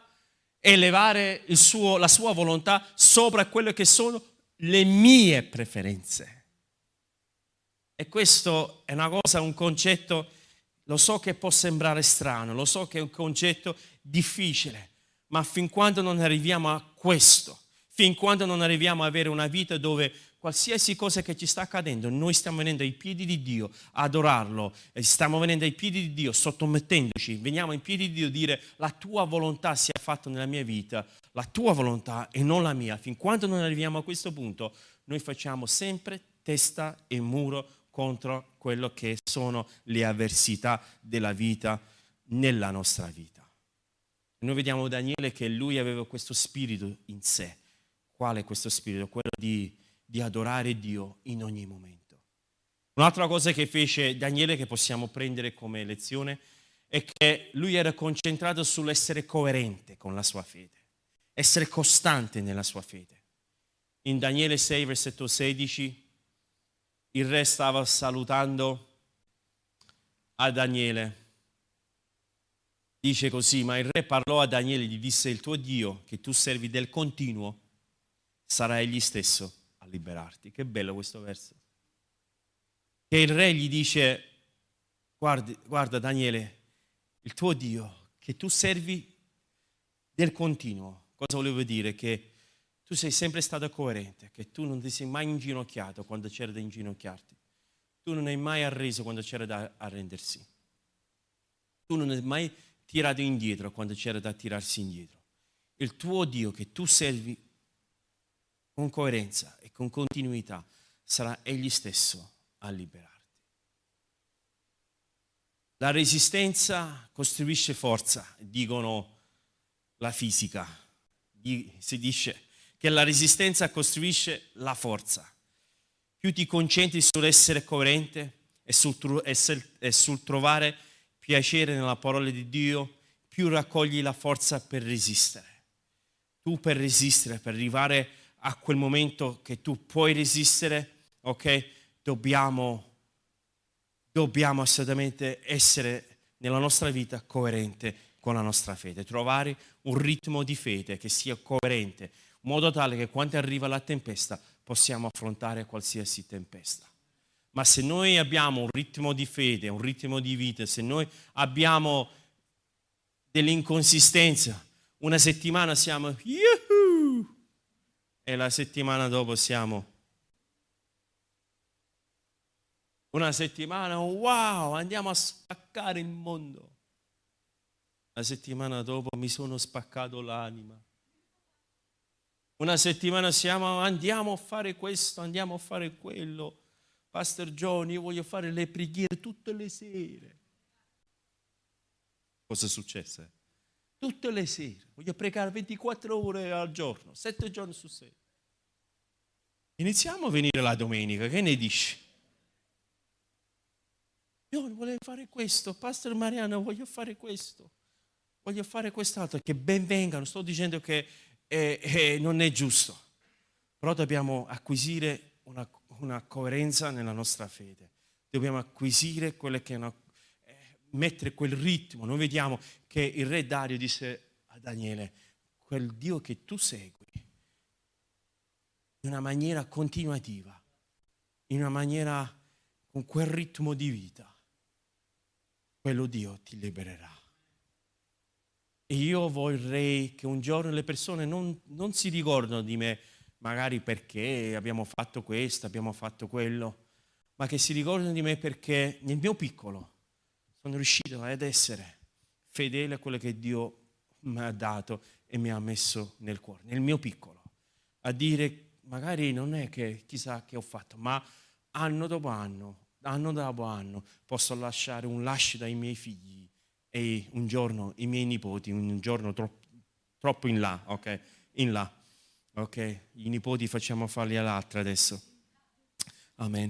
B: elevare suo, la sua volontà sopra quelle che sono le mie preferenze. E questo è una cosa, un concetto, lo so che può sembrare strano, lo so che è un concetto difficile, ma fin quando non arriviamo a questo, fin quando non arriviamo ad avere una vita dove qualsiasi cosa che ci sta accadendo, noi stiamo venendo ai piedi di Dio, adorarlo, stiamo venendo ai piedi di Dio, sottomettendoci, veniamo ai piedi di Dio a dire la tua volontà sia fatta nella mia vita, la tua volontà e non la mia. Fin quando non arriviamo a questo punto, noi facciamo sempre testa e muro contro quello che sono le avversità della vita nella nostra vita. Noi vediamo Daniele che lui aveva questo spirito in sé. Qual è questo spirito? Quello di, di adorare Dio in ogni momento. Un'altra cosa che fece Daniele che possiamo prendere come lezione è che lui era concentrato sull'essere coerente con la sua fede, essere costante nella sua fede. In Daniele 6, versetto 16, il re stava salutando a Daniele Dice così, ma il re parlò a Daniele gli disse, il tuo Dio che tu servi del continuo, sarà egli stesso a liberarti. Che bello questo verso. Che il re gli dice, guarda, guarda Daniele, il tuo Dio che tu servi del continuo. Cosa volevo dire? Che tu sei sempre stato coerente, che tu non ti sei mai inginocchiato quando c'era da inginocchiarti. Tu non hai mai arreso quando c'era da arrendersi. Tu non hai mai tirato indietro quando c'era da tirarsi indietro. Il tuo Dio che tu servi con coerenza e con continuità sarà Egli stesso a liberarti. La resistenza costruisce forza, dicono la fisica. Si dice che la resistenza costruisce la forza. Più ti concentri sull'essere coerente e sul, e sul trovare piacere nella parola di Dio, più raccogli la forza per resistere. Tu per resistere, per arrivare a quel momento che tu puoi resistere, ok? Dobbiamo, dobbiamo assolutamente essere nella nostra vita coerente con la nostra fede, trovare un ritmo di fede che sia coerente, modo tale che quando arriva la tempesta possiamo affrontare qualsiasi tempesta. Ma se noi abbiamo un ritmo di fede, un ritmo di vita, se noi abbiamo dell'inconsistenza, una settimana siamo yuhu, e la settimana dopo siamo una settimana wow, andiamo a spaccare il mondo. La settimana dopo mi sono spaccato l'anima. Una settimana siamo, andiamo a fare questo, andiamo a fare quello. Pastor John, io voglio fare le preghiere tutte le sere. Cosa è successo? Tutte le sere. Voglio pregare 24 ore al giorno, 7 giorni su 6. Iniziamo a venire la domenica, che ne dici? Io volevo fare questo, Pastor Mariano, voglio fare questo, voglio fare quest'altro, che ben vengano. Sto dicendo che eh, eh, non è giusto. Però dobbiamo acquisire una, una, coerenza nella nostra fede. Dobbiamo acquisire quelle che una, eh, mettere quel ritmo. Noi vediamo che il re Dario disse a Daniele, quel Dio che tu segui, in una maniera continuativa, in una maniera con quel ritmo di vita, quello Dio ti libererà. Io vorrei che un giorno le persone non, non si ricordino di me, magari perché abbiamo fatto questo, abbiamo fatto quello, ma che si ricordino di me perché nel mio piccolo sono riuscito ad essere fedele a quello che Dio mi ha dato e mi ha messo nel cuore, nel mio piccolo, a dire magari non è che chissà che ho fatto, ma anno dopo anno, anno dopo anno posso lasciare un lascito ai miei figli e un giorno i miei nipoti, un giorno troppo, troppo in là, ok? In là, ok? I nipoti facciamo farli all'altra adesso. Amen.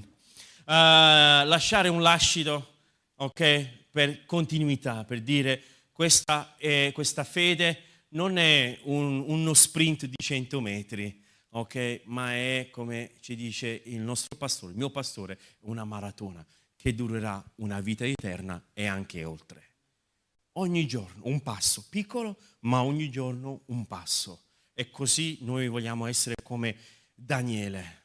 B: Uh, lasciare un lascito, ok? Per continuità, per dire questa, è, questa fede non è un, uno sprint di 100 metri, ok? Ma è, come ci dice il nostro pastore, il mio pastore, una maratona che durerà una vita eterna e anche oltre ogni giorno un passo, piccolo, ma ogni giorno un passo. E così noi vogliamo essere come Daniele.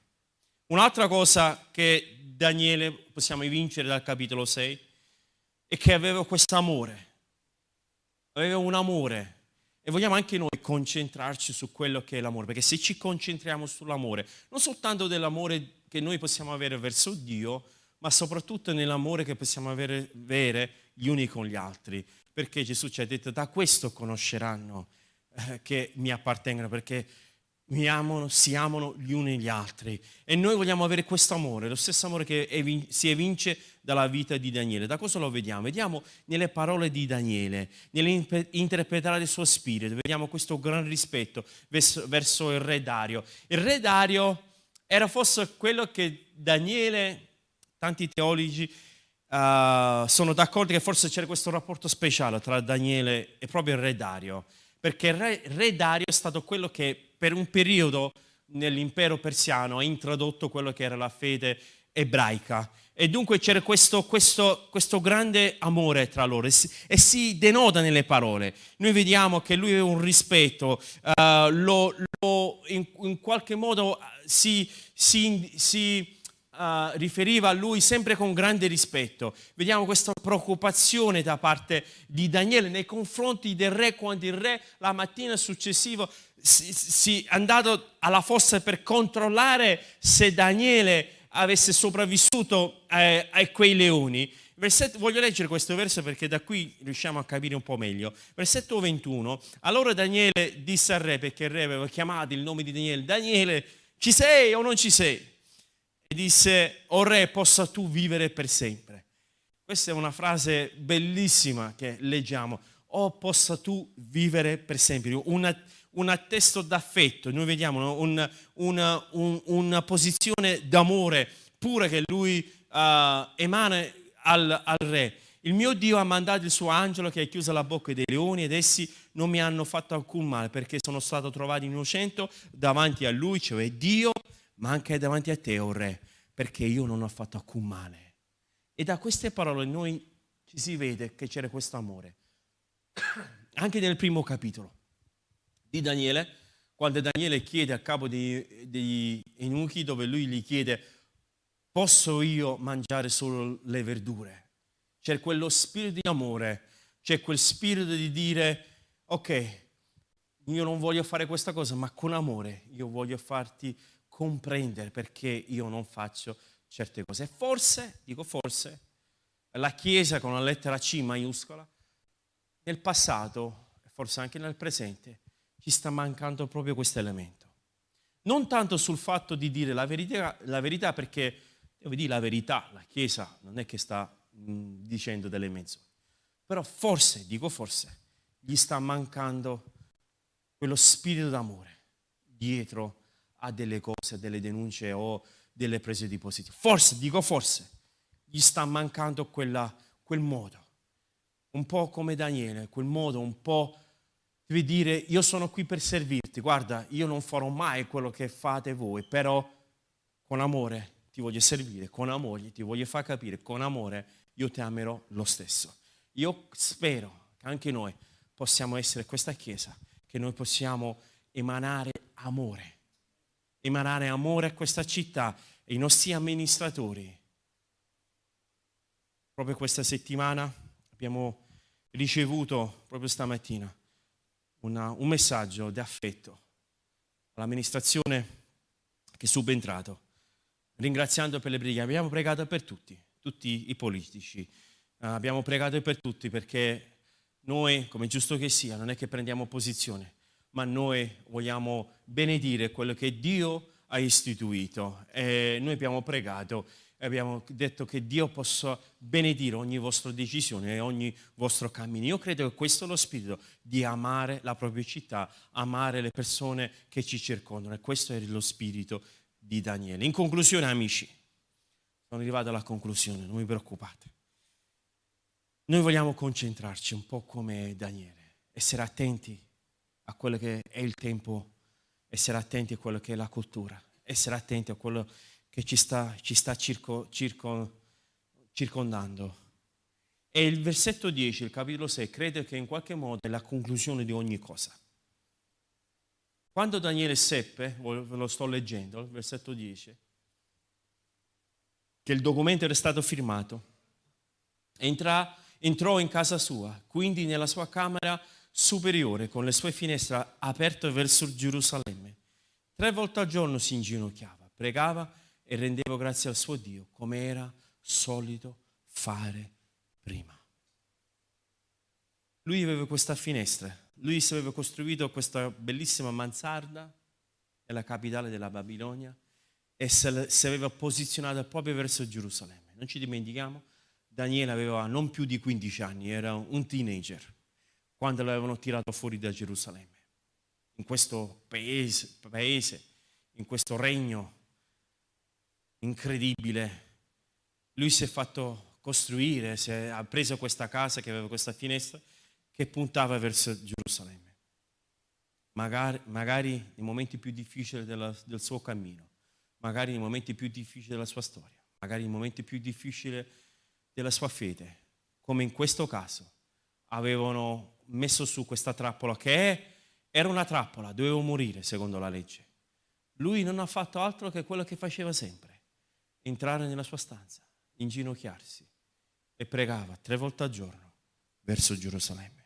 B: Un'altra cosa che Daniele possiamo evincere dal capitolo 6 è che aveva questo amore, aveva un amore e vogliamo anche noi concentrarci su quello che è l'amore, perché se ci concentriamo sull'amore, non soltanto dell'amore che noi possiamo avere verso Dio, ma soprattutto nell'amore che possiamo avere, avere gli uni con gli altri perché Gesù ci ha detto da questo conosceranno eh, che mi appartengono, perché mi amano, si amano gli uni gli altri. E noi vogliamo avere questo amore, lo stesso amore che si evince dalla vita di Daniele. Da cosa lo vediamo? Vediamo nelle parole di Daniele, nell'interpretare il suo spirito, vediamo questo gran rispetto verso, verso il re Dario. Il re Dario era forse quello che Daniele, tanti teologi, uh, sono d'accordo che forse c'era questo rapporto speciale tra Daniele e proprio il re Dario, perché il re, re Dario è stato quello che per un periodo nell'impero persiano ha introdotto quello che era la fede ebraica. E dunque c'era questo, questo, questo grande amore tra loro e si, e si, denota nelle parole. Noi vediamo che lui aveva un rispetto, uh, lo, lo, in, in, qualche modo si, si, si uh, riferiva a lui sempre con grande rispetto. Vediamo questa preoccupazione da parte di Daniele nei confronti del re quando il re la mattina successiva si, si è andato alla fossa per controllare se Daniele avesse sopravvissuto eh, a quei leoni. Versetto, voglio leggere questo verso perché da qui riusciamo a capire un po' meglio. Versetto 21. Allora Daniele disse al re, perché il re aveva chiamato il nome di Daniele, Daniele, ci sei o non ci sei? E disse, o re, possa tu vivere per sempre. Questa è una frase bellissima che leggiamo, o possa tu vivere per sempre, una, un attesto d'affetto, noi vediamo una, una, un, una posizione d'amore pura che lui uh, emana al, al re, il mio Dio ha mandato il suo angelo che ha chiuso la bocca dei leoni ed essi non mi hanno fatto alcun male perché sono stato trovato innocente davanti a lui, cioè Dio, ma anche davanti a te, o oh re, perché io non ho fatto alcun male. E da queste parole noi ci si vede che c'era questo amore. Anche nel primo capitolo di Daniele, quando Daniele chiede a capo degli eunuchi, dove lui gli chiede, posso io mangiare solo le verdure? c'è quello spirito di amore, c'è quel spirito di dire, ok, io non voglio fare questa cosa, ma con amore io voglio farti comprendere perché io non faccio certe cose. E forse, dico forse, la Chiesa con la lettera C maiuscola, nel passato, forse anche nel presente, ci sta mancando proprio questo elemento. Non tanto sul fatto di dire la verità, la verità perché, devo dire la verità, la Chiesa non è che sta dicendo delle menzogne. Però forse, dico forse, gli sta mancando quello spirito d'amore dietro a delle cose, delle denunce o delle prese di posizione. Forse, dico forse, gli sta mancando quella, quel modo, un po' come Daniele, quel modo un po' di dire io sono qui per servirti, guarda, io non farò mai quello che fate voi, però con amore ti voglio servire, con amore ti voglio far capire, con amore io ti amerò lo stesso. Io spero che anche noi possiamo essere questa Chiesa, che noi possiamo emanare amore, emanare amore a questa città e ai nostri amministratori. Proprio questa settimana abbiamo ricevuto, proprio stamattina, una, un messaggio di affetto all'amministrazione che è subentrato, ringraziando per le preghiere. Abbiamo pregato per tutti tutti i politici. Uh, abbiamo pregato per tutti perché noi, come giusto che sia, non è che prendiamo posizione, ma noi vogliamo benedire quello che Dio ha istituito. E noi abbiamo pregato e abbiamo detto che Dio possa benedire ogni vostra decisione e ogni vostro cammino. Io credo che questo è lo spirito di amare la propria città, amare le persone che ci circondano e questo è lo spirito di Daniele. In conclusione, amici, sono arrivato alla conclusione, non vi preoccupate. Noi vogliamo concentrarci un po' come Daniele, essere attenti a quello che è il tempo, essere attenti a quello che è la cultura, essere attenti a quello che ci sta, ci sta circo, circo, circondando. E il versetto 10, il capitolo 6, credo che in qualche modo è la conclusione di ogni cosa. Quando Daniele seppe, ve lo sto leggendo, il versetto 10, che il documento era stato firmato. Entra, entrò in casa sua, quindi nella sua camera superiore, con le sue finestre aperte verso Gerusalemme. Tre volte al giorno si inginocchiava, pregava e rendeva grazie al suo Dio, come era solito fare prima. Lui aveva questa finestra, lui si aveva costruito questa bellissima mansarda nella capitale della Babilonia e si aveva posizionato proprio verso Gerusalemme. Non ci dimentichiamo, Daniele aveva non più di 15 anni, era un teenager quando l'avevano tirato fuori da Gerusalemme. In questo paese, paese in questo regno incredibile, lui si è fatto costruire, è, ha preso questa casa che aveva questa finestra che puntava verso Gerusalemme. Magari, magari nei momenti più difficili della, del suo cammino magari nei momenti più difficili della sua storia, magari nei momenti più difficili della sua fede, come in questo caso, avevano messo su questa trappola che era una trappola, dovevo morire secondo la legge. Lui non ha fatto altro che quello che faceva sempre, entrare nella sua stanza, inginocchiarsi e pregava tre volte al giorno verso Gerusalemme.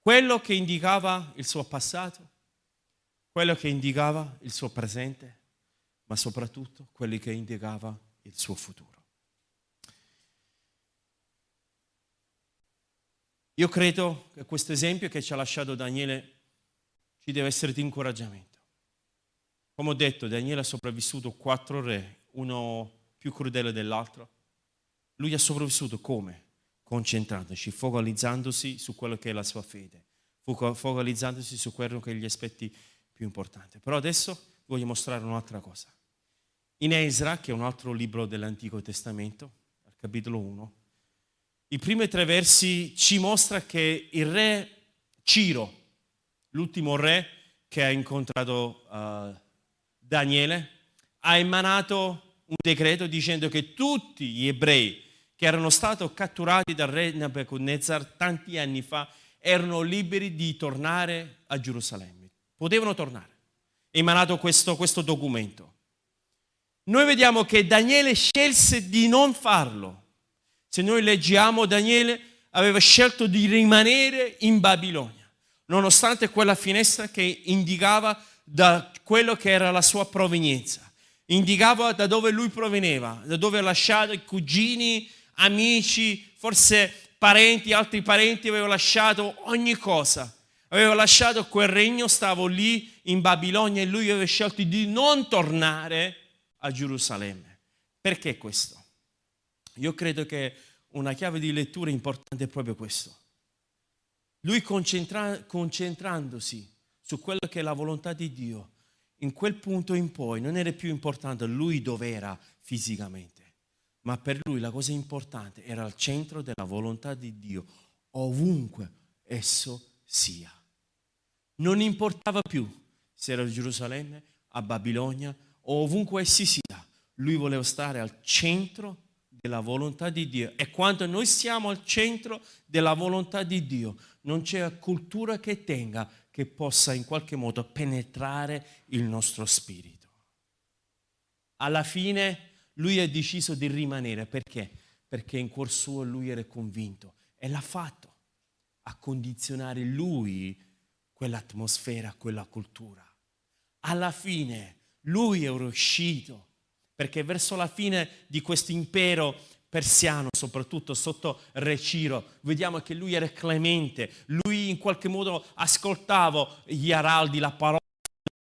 B: Quello che indicava il suo passato, quello che indicava il suo presente, ma soprattutto quelli che indicava il suo futuro. Io credo che questo esempio che ci ha lasciato Daniele ci deve essere di incoraggiamento. Come ho detto, Daniele ha sopravvissuto quattro re, uno più crudele dell'altro. Lui ha sopravvissuto come? Concentrandosi, focalizzandosi su quello che è la sua fede, focalizzandosi su quello che è gli aspetti più importanti. Però adesso voglio mostrare un'altra cosa. in Esra, che è un altro libro dell'Antico Testamento, al capitolo 1, i primi tre versi ci mostra che il re Ciro, l'ultimo re che ha incontrato uh, Daniele, ha emanato un decreto dicendo che tutti gli ebrei che erano stati catturati dal re Nebuchadnezzar tanti anni fa erano liberi di tornare a Gerusalemme. Potevano tornare. È emanato questo, questo documento. Noi vediamo che Daniele scelse di non farlo. Se noi leggiamo, Daniele aveva scelto di rimanere in Babilonia, nonostante quella finestra che indicava da quello che era la sua provenienza, indicava da dove lui proveniva, da dove ha lasciato i cugini, amici, forse parenti, altri parenti, aveva lasciato ogni cosa. Aveva lasciato quel regno, stavo lì in Babilonia e lui aveva scelto di non tornare a Gerusalemme. Perché questo? Io credo che una chiave di lettura importante è proprio questo. Lui concentra- concentrandosi su quello che è la volontà di Dio, in quel punto in poi non era più importante lui dove era fisicamente, ma per lui la cosa importante era al centro della volontà di Dio, ovunque esso sia. Non importava più se era a Gerusalemme, a Babilonia o ovunque essi sia, lui voleva stare al centro della volontà di Dio. E quando noi siamo al centro della volontà di Dio, non c'è cultura che tenga che possa in qualche modo penetrare il nostro spirito. Alla fine lui ha deciso di rimanere perché? Perché in cuor suo lui era convinto e l'ha fatto a condizionare lui quell'atmosfera, quella cultura. Alla fine lui è riuscito, perché verso la fine di questo impero persiano, soprattutto sotto Re Ciro, vediamo che lui era clemente, lui in qualche modo ascoltava gli araldi, la parola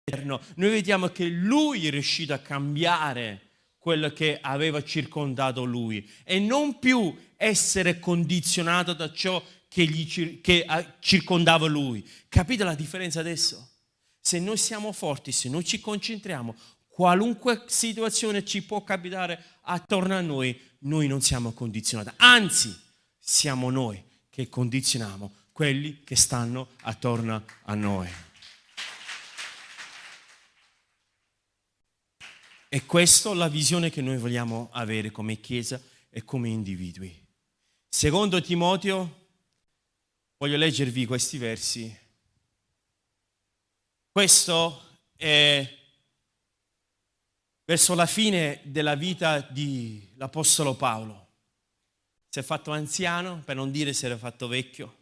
B: dell'Eterno. Noi vediamo che lui è riuscito a cambiare quello che aveva circondato lui e non più essere condizionato da ciò che, gli, che circondava lui. Capite la differenza adesso? Se noi siamo forti, se noi ci concentriamo, qualunque situazione ci può capitare attorno a noi, noi non siamo condizionati. Anzi, siamo noi che condizioniamo quelli che stanno attorno a noi. E questa è la visione che noi vogliamo avere come Chiesa e come individui. Secondo Timoteo, voglio leggervi questi versi questo è verso la fine della vita dell'Apostolo Paolo. Si è fatto anziano, per non dire si era fatto vecchio,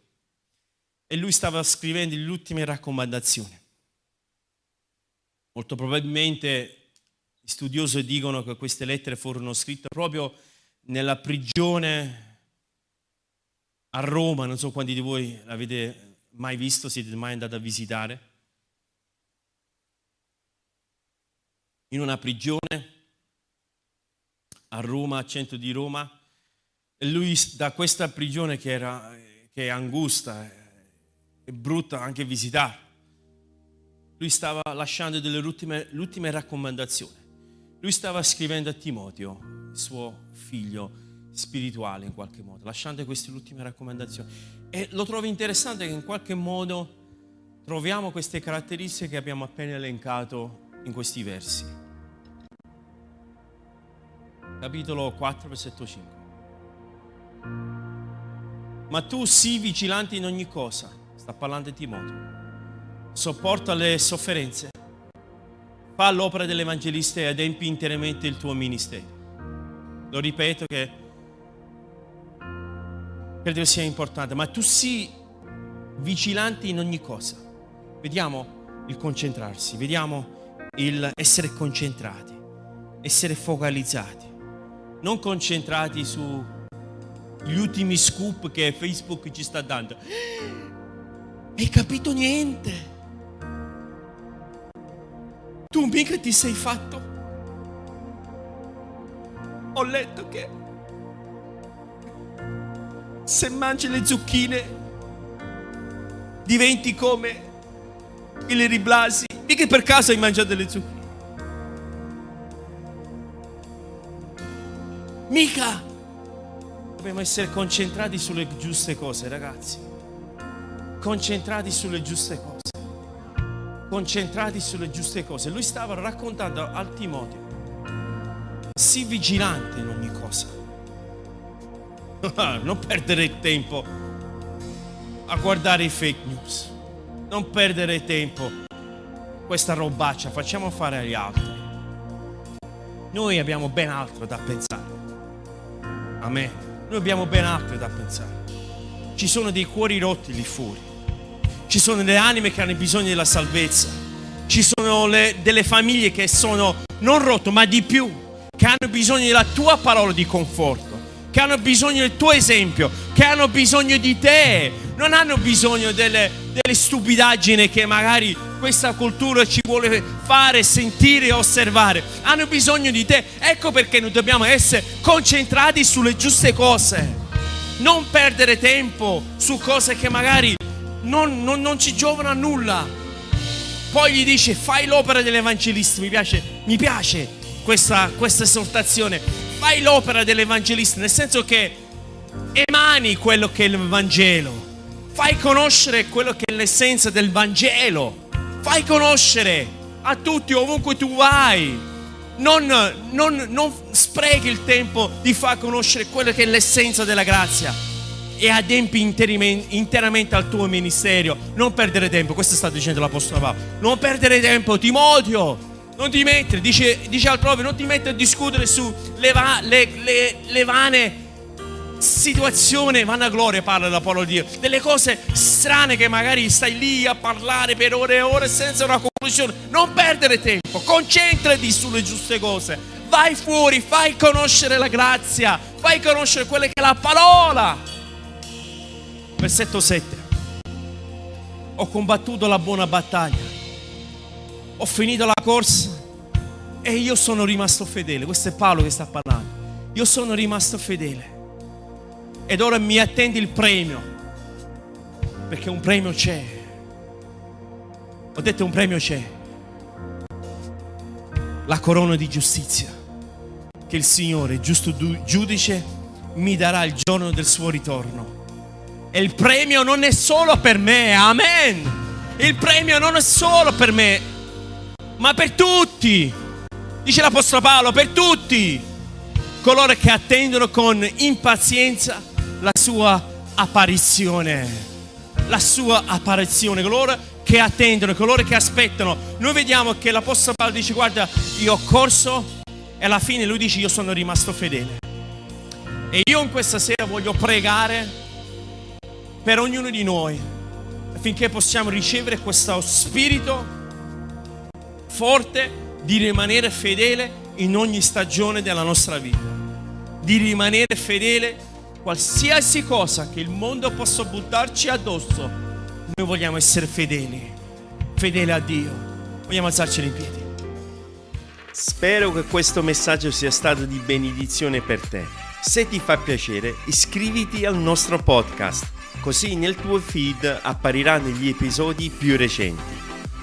B: e lui stava scrivendo le ultime raccomandazioni. Molto probabilmente gli studiosi dicono che queste lettere furono scritte proprio nella prigione a Roma, non so quanti di voi l'avete mai visto, siete mai andati a visitare. In una prigione a Roma, al centro di Roma. E lui da questa prigione che, era, che è angusta e brutta anche visitare, lui stava lasciando delle ultime, ultime raccomandazioni. Lui stava scrivendo a Timoteo, suo figlio spirituale in qualche modo, lasciando queste ultime raccomandazioni. E lo trovo interessante che in qualche modo troviamo queste caratteristiche che abbiamo appena elencato in questi versi. Capitolo 4, versetto 5. Ma tu sii vigilante in ogni cosa, sta parlando di Timoteo, sopporta le sofferenze, fa l'opera dell'evangelista e adempi interamente il tuo ministero. Lo ripeto che credo sia importante, ma tu sii vigilante in ogni cosa. Vediamo il concentrarsi, vediamo il essere concentrati, essere focalizzati, non concentrati sugli ultimi scoop che Facebook ci sta dando. Hai capito niente? Tu mica ti sei fatto? Ho letto che se mangi le zucchine diventi come il riblasi Mica per caso hai mangiato le zucchine. Mica! Dobbiamo essere concentrati sulle giuste cose, ragazzi. Concentrati sulle giuste cose. Concentrati sulle giuste cose. Lui stava raccontando al Timoteo. Sii vigilante in ogni cosa. non perdere tempo a guardare i fake news. Non perdere tempo questa robaccia, facciamo fare agli altri. Noi abbiamo ben altro da pensare. Amen. Noi abbiamo ben altro da pensare. Ci sono dei cuori rotti lì fuori. Ci sono delle anime che hanno bisogno della salvezza. Ci sono le, delle famiglie che sono non rotte, ma di più, che hanno bisogno della tua parola di conforto che hanno bisogno del tuo esempio, che hanno bisogno di te, non hanno bisogno delle, delle stupidaggini che magari questa cultura ci vuole fare, sentire e osservare. Hanno bisogno di te. Ecco perché noi dobbiamo essere concentrati sulle giuste cose. Non perdere tempo su cose che magari non, non, non ci giovano a nulla. Poi gli dice fai l'opera dell'evangelista. Mi piace, mi piace questa, questa esortazione fai l'opera dell'evangelista, nel senso che emani quello che è il Vangelo, fai conoscere quello che è l'essenza del Vangelo, fai conoscere a tutti ovunque tu vai. Non, non, non sprechi il tempo di far conoscere quello che è l'essenza della grazia e adempi interamente al tuo ministero. Non perdere tempo, questo sta dicendo l'Apostolo Paolo. Non perdere tempo, Timoteo non ti mettere, dice, dice al proprio, non ti mettere a discutere su le, va, le, le, le vane situazioni, vanagloria parla la parola di Dio, delle cose strane che magari stai lì a parlare per ore e ore senza una conclusione. Non perdere tempo, concentrati sulle giuste cose. Vai fuori, fai conoscere la grazia, fai conoscere quella che è la parola. Versetto 7. Ho combattuto la buona battaglia ho finito la corsa e io sono rimasto fedele. Questo è Paolo che sta parlando. Io sono rimasto fedele. Ed ora mi attende il premio. Perché un premio c'è. Ho detto un premio c'è. La corona di giustizia che il Signore, giusto giudice, mi darà il giorno del suo ritorno. E il premio non è solo per me, amen. Il premio non è solo per me, ma per tutti. Dice l'Apostolo Paolo, per tutti coloro che attendono con impazienza la sua apparizione. La sua apparizione, coloro che attendono, coloro che aspettano. Noi vediamo che l'Apostolo Paolo dice, guarda, io ho corso e alla fine lui dice, io sono rimasto fedele. E io in questa sera voglio pregare per ognuno di noi affinché possiamo ricevere questo spirito forte di rimanere fedele in ogni stagione della nostra vita, di rimanere fedele qualsiasi cosa che il mondo possa buttarci addosso, noi vogliamo essere fedeli, fedeli a Dio, vogliamo alzarci in piedi.
A: Spero che questo messaggio sia stato di benedizione per te. Se ti fa piacere, iscriviti al nostro podcast, così nel tuo feed appariranno gli episodi più recenti